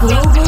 我不。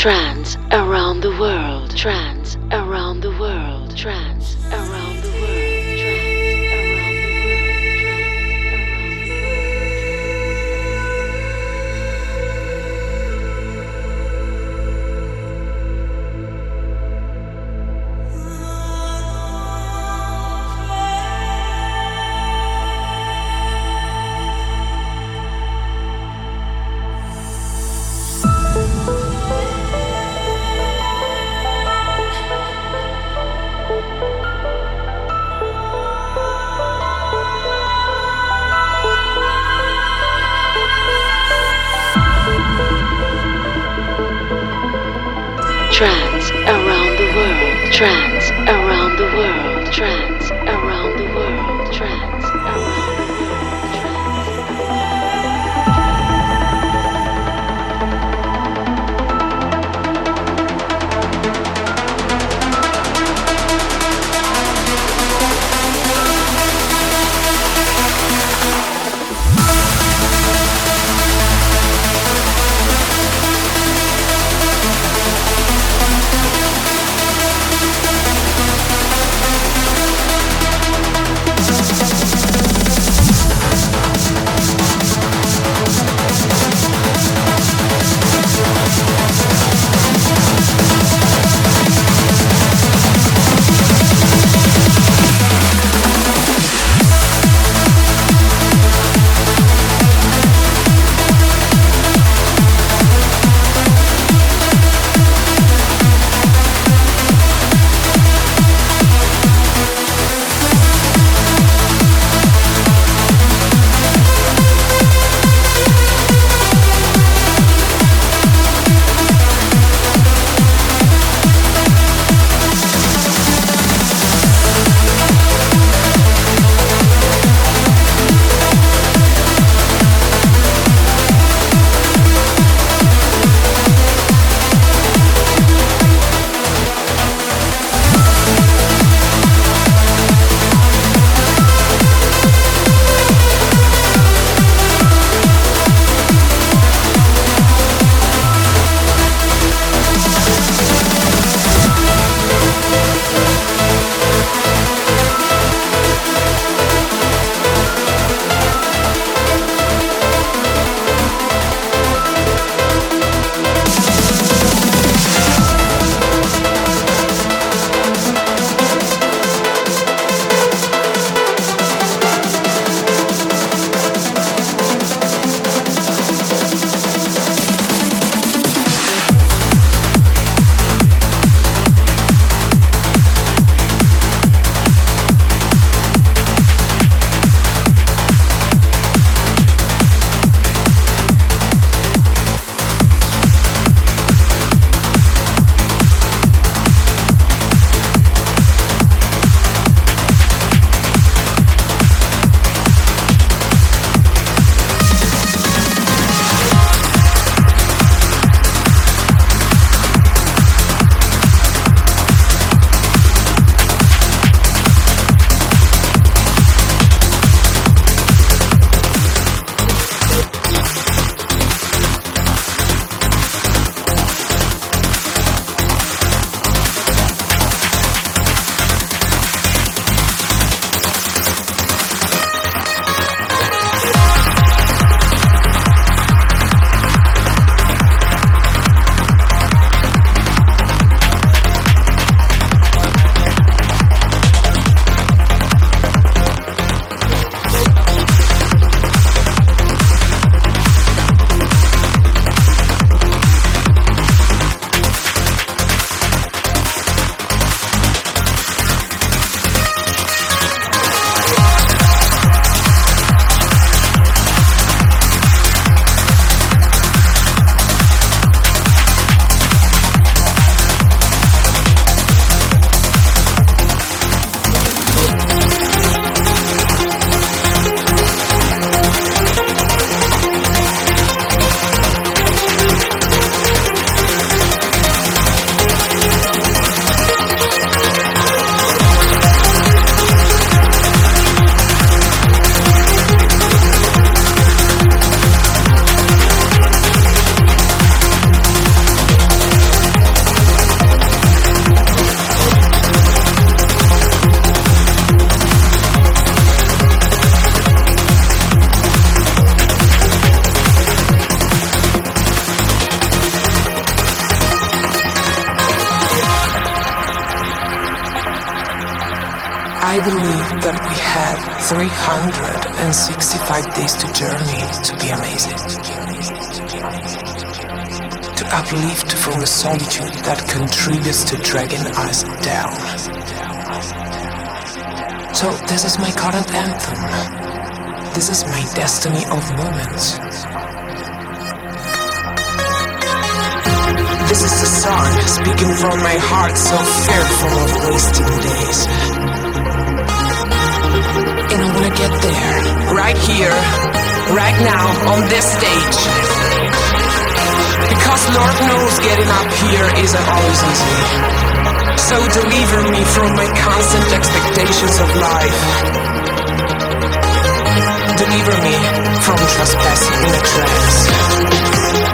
try. Trance around the world. Trance solitude that contributes to dragging us down. So this is my current anthem. This is my destiny of moments. This is the song speaking from my heart, so fearful of wasting days. And I wanna get there, right here, right now, on this stage. Because Lord knows getting up here isn't always easy. So deliver me from my constant expectations of life. Deliver me from trespassing in a trance.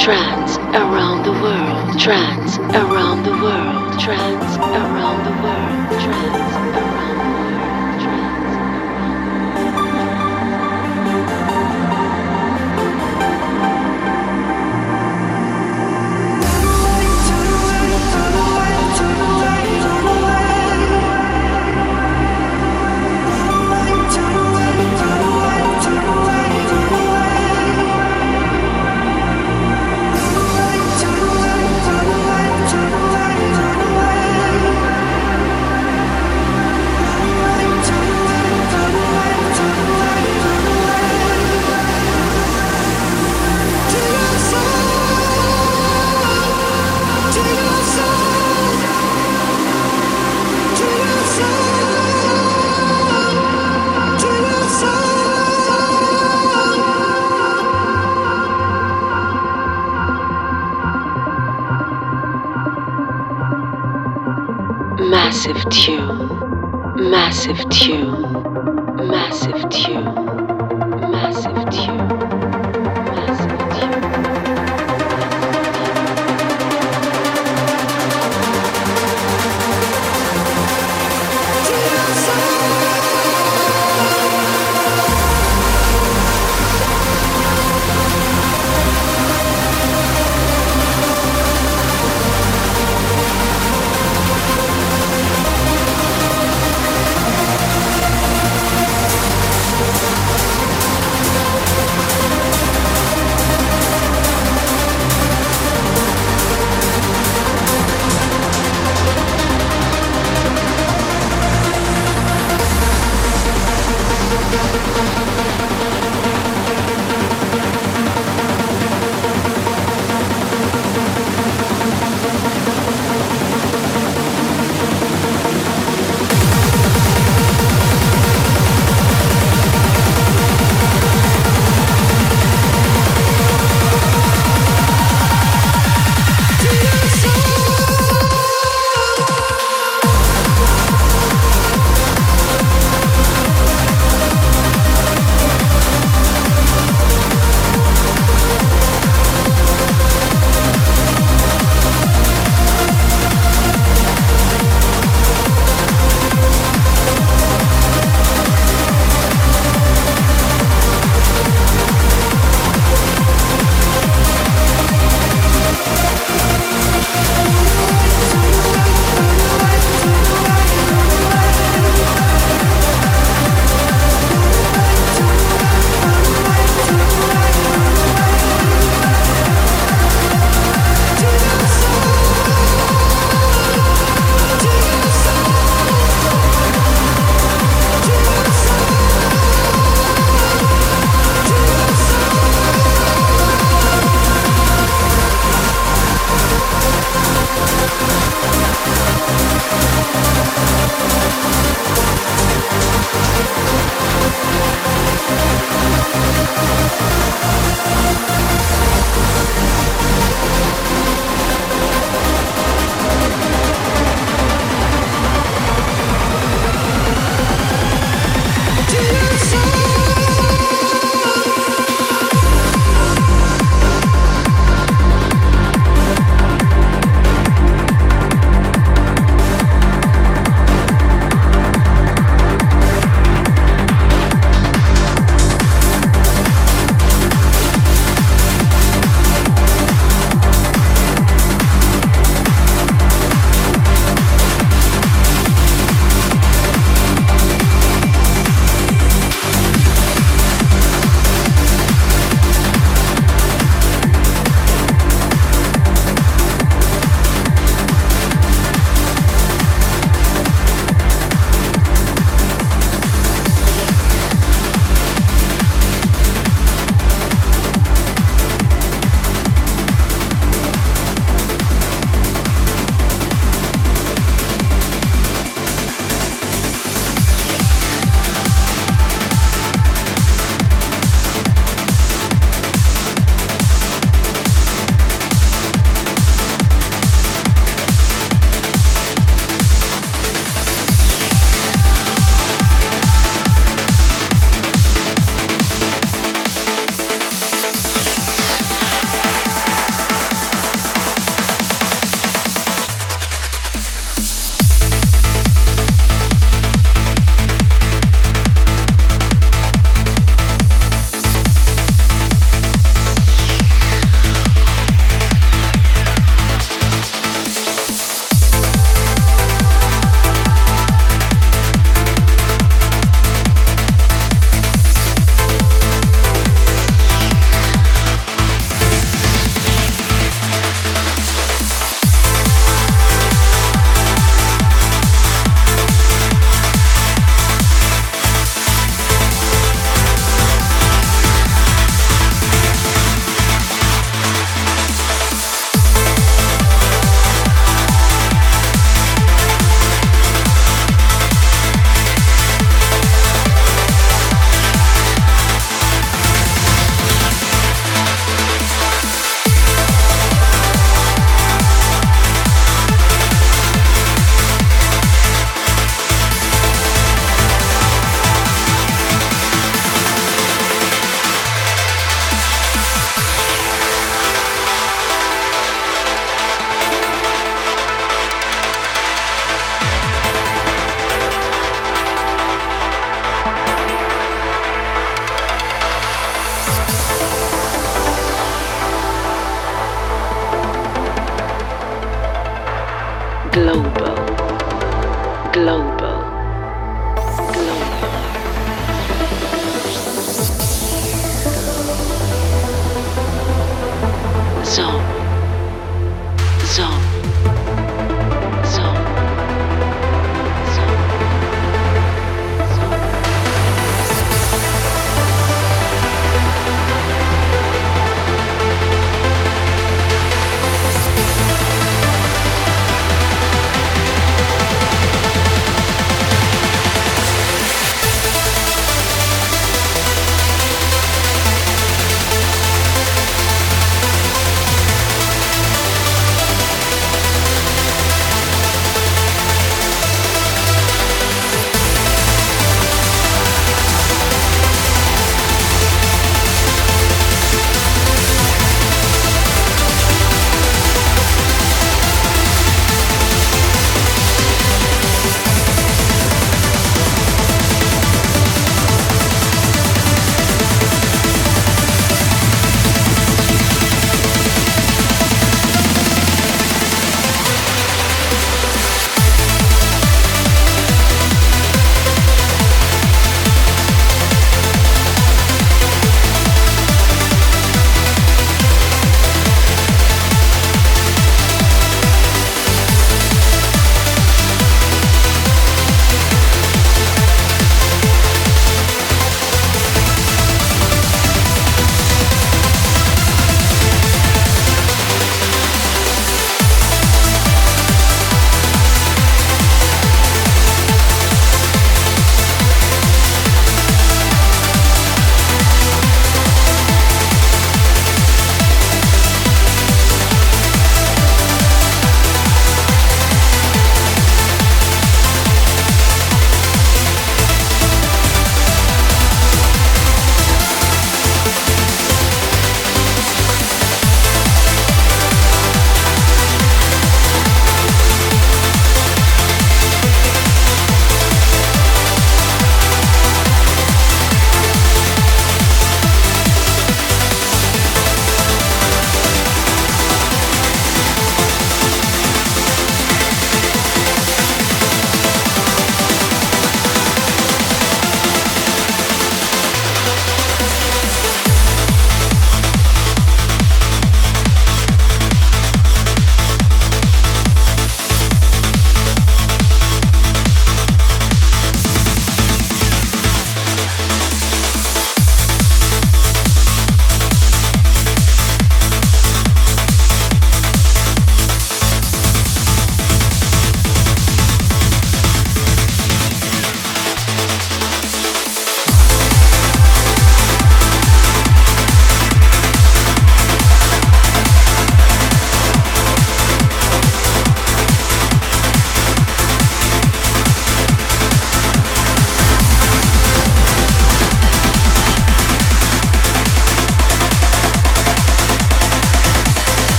Trance around the world, trance around the world, trance around the world, trance Massive tune, massive tune,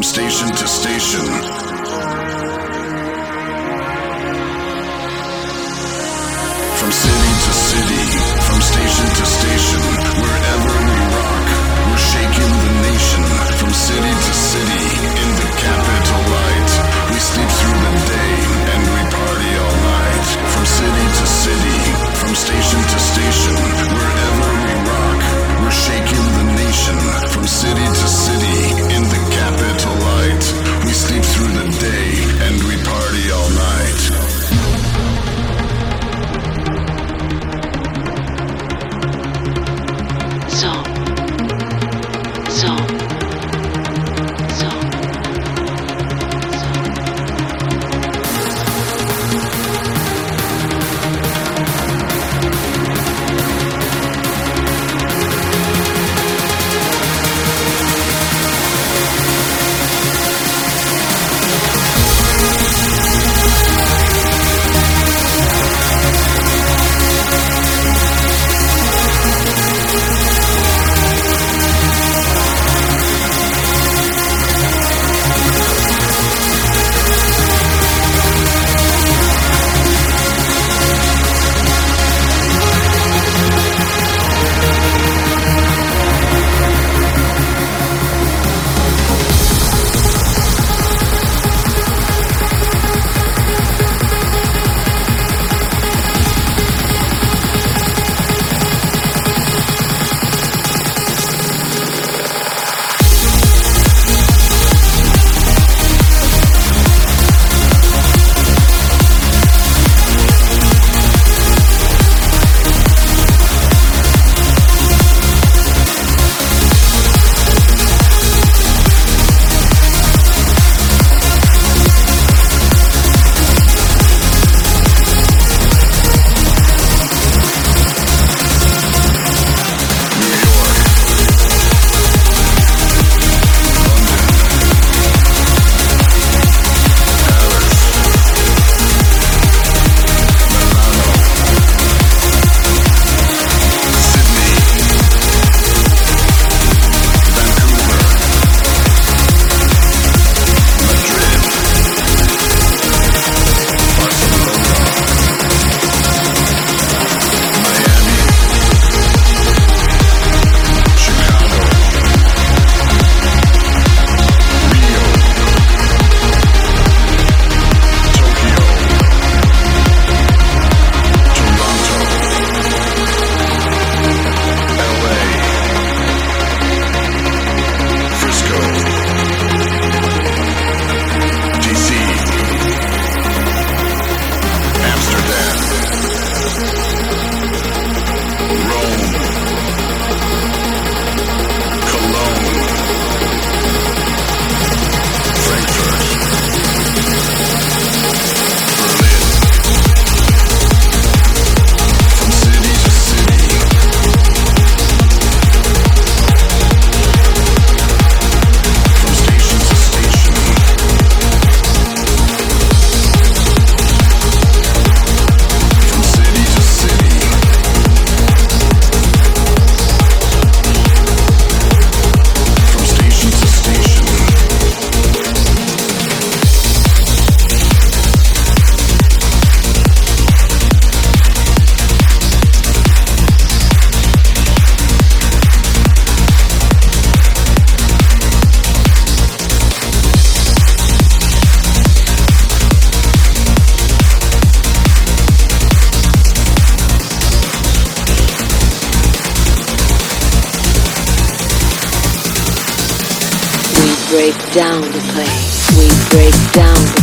from station to station. From city to city, from station to station, wherever we rock, we're shaking the nation. From city to city, in the capital light, we sleep through the day and we party all night. From city to city, from station to station, wherever we rock, we're shaking the nation. From city to city, down.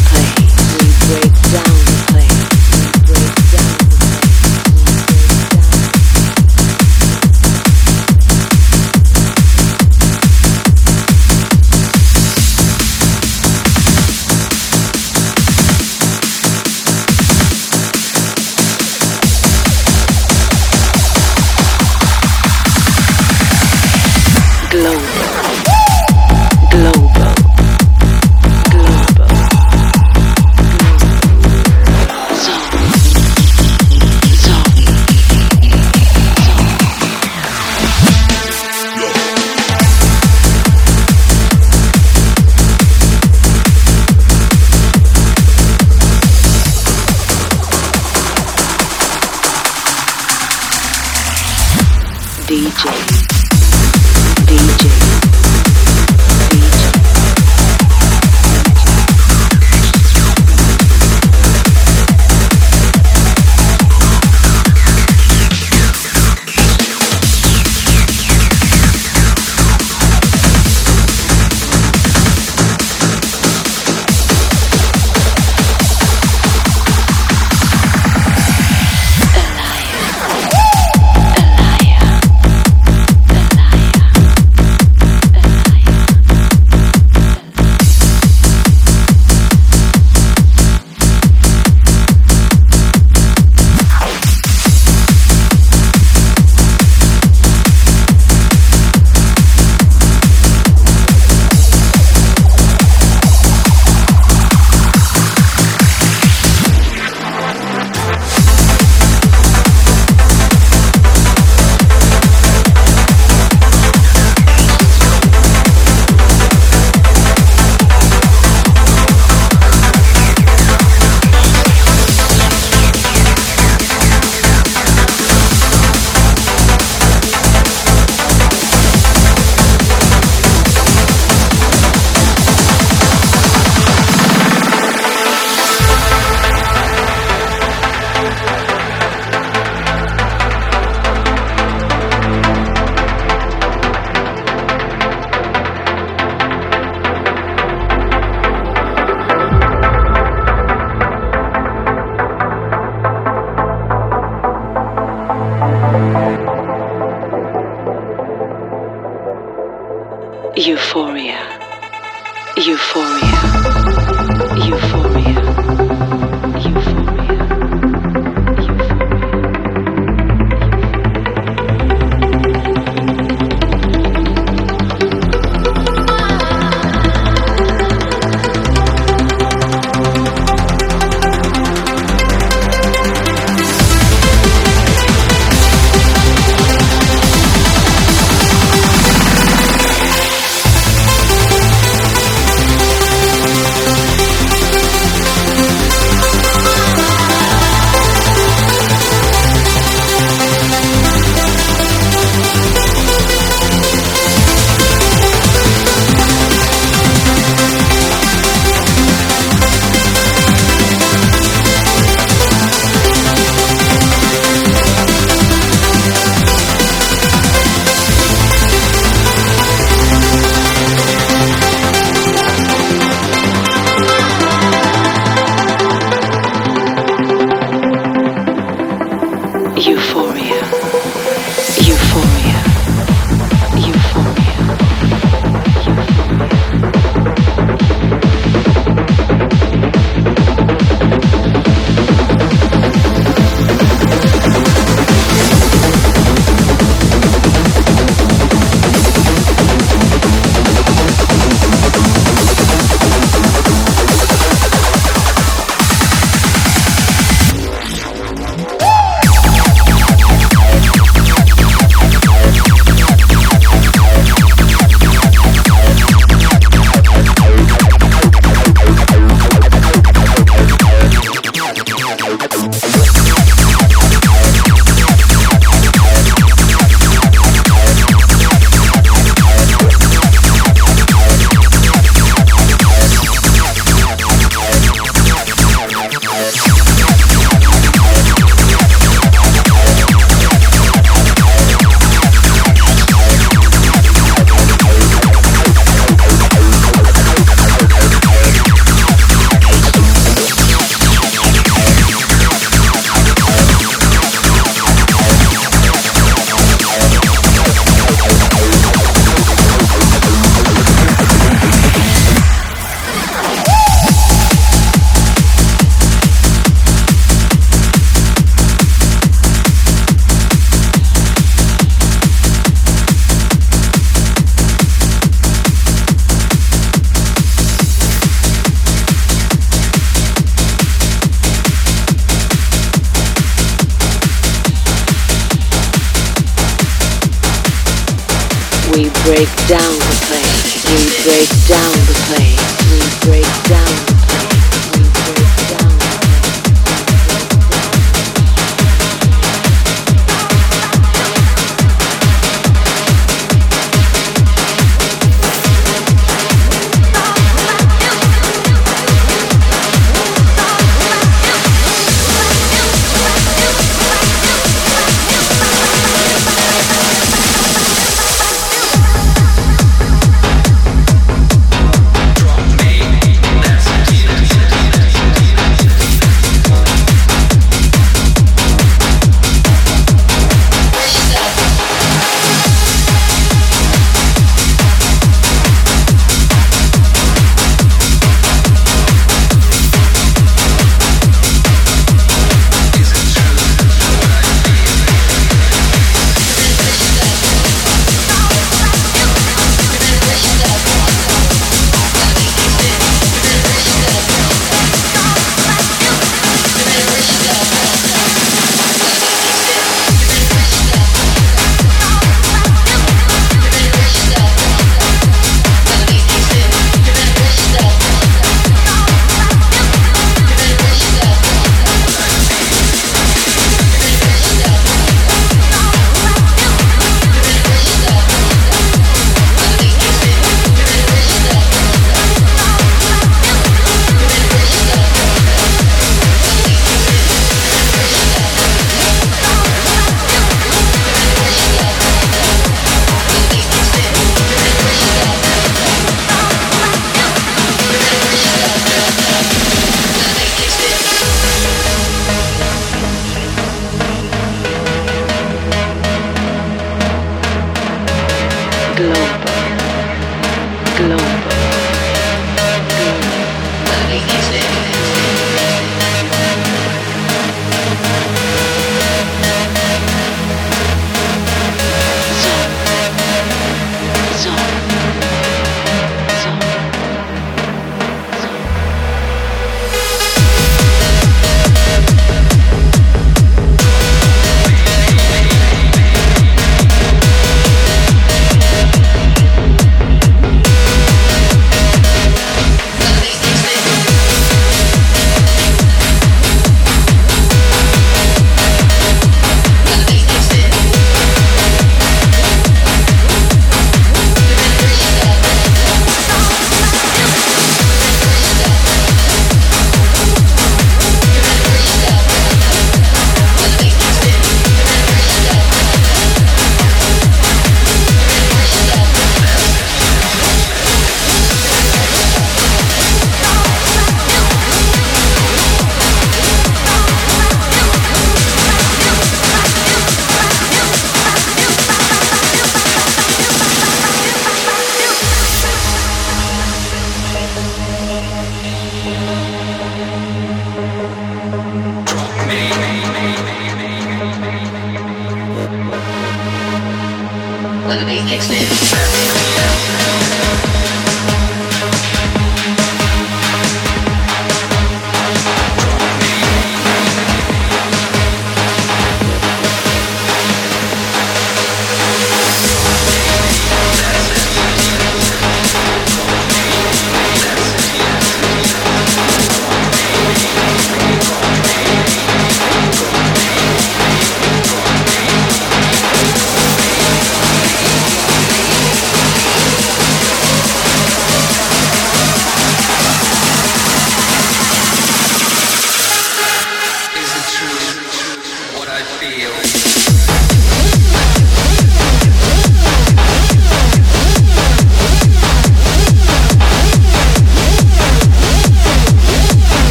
We break down the place. We break down the place. We break down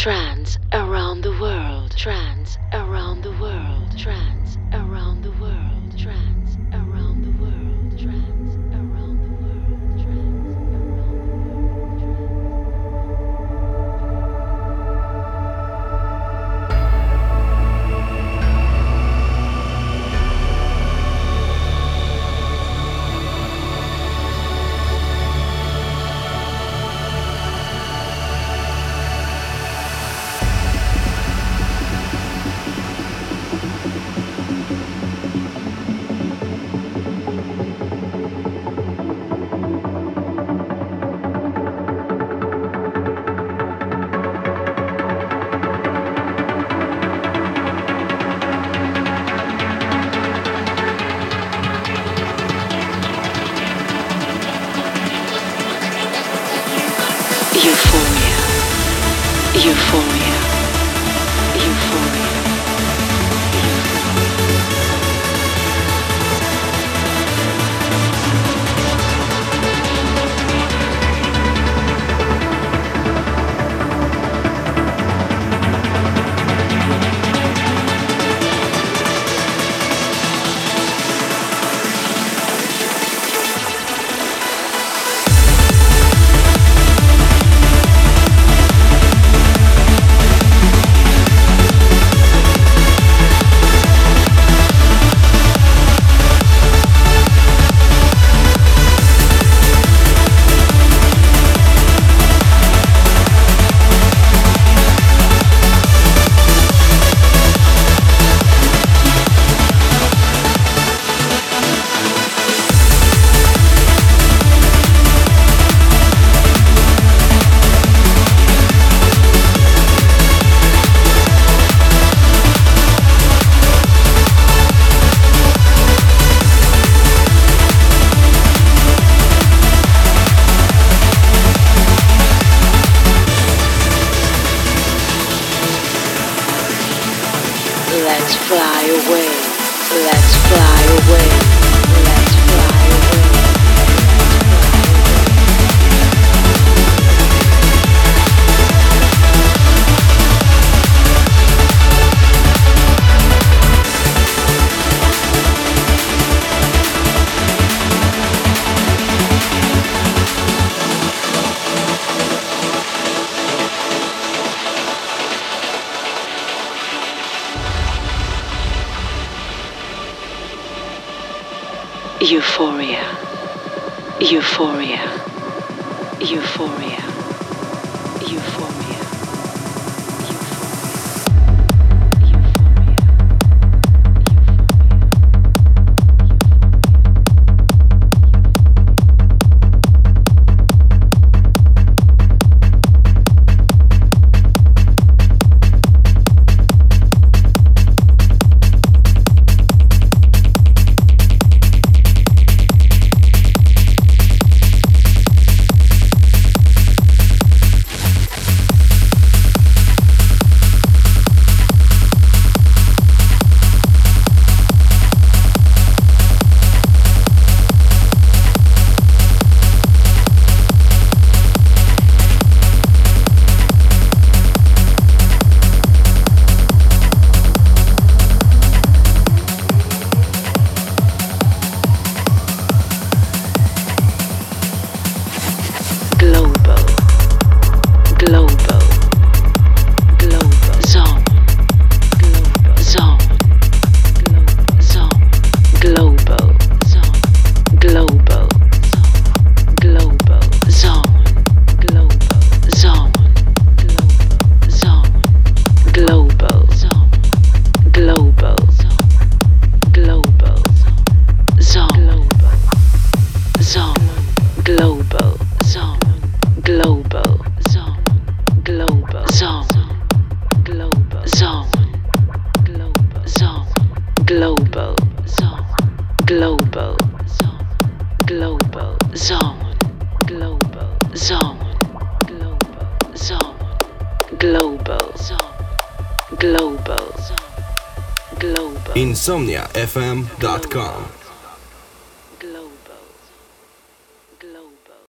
Trans Euphoria. Euphoria.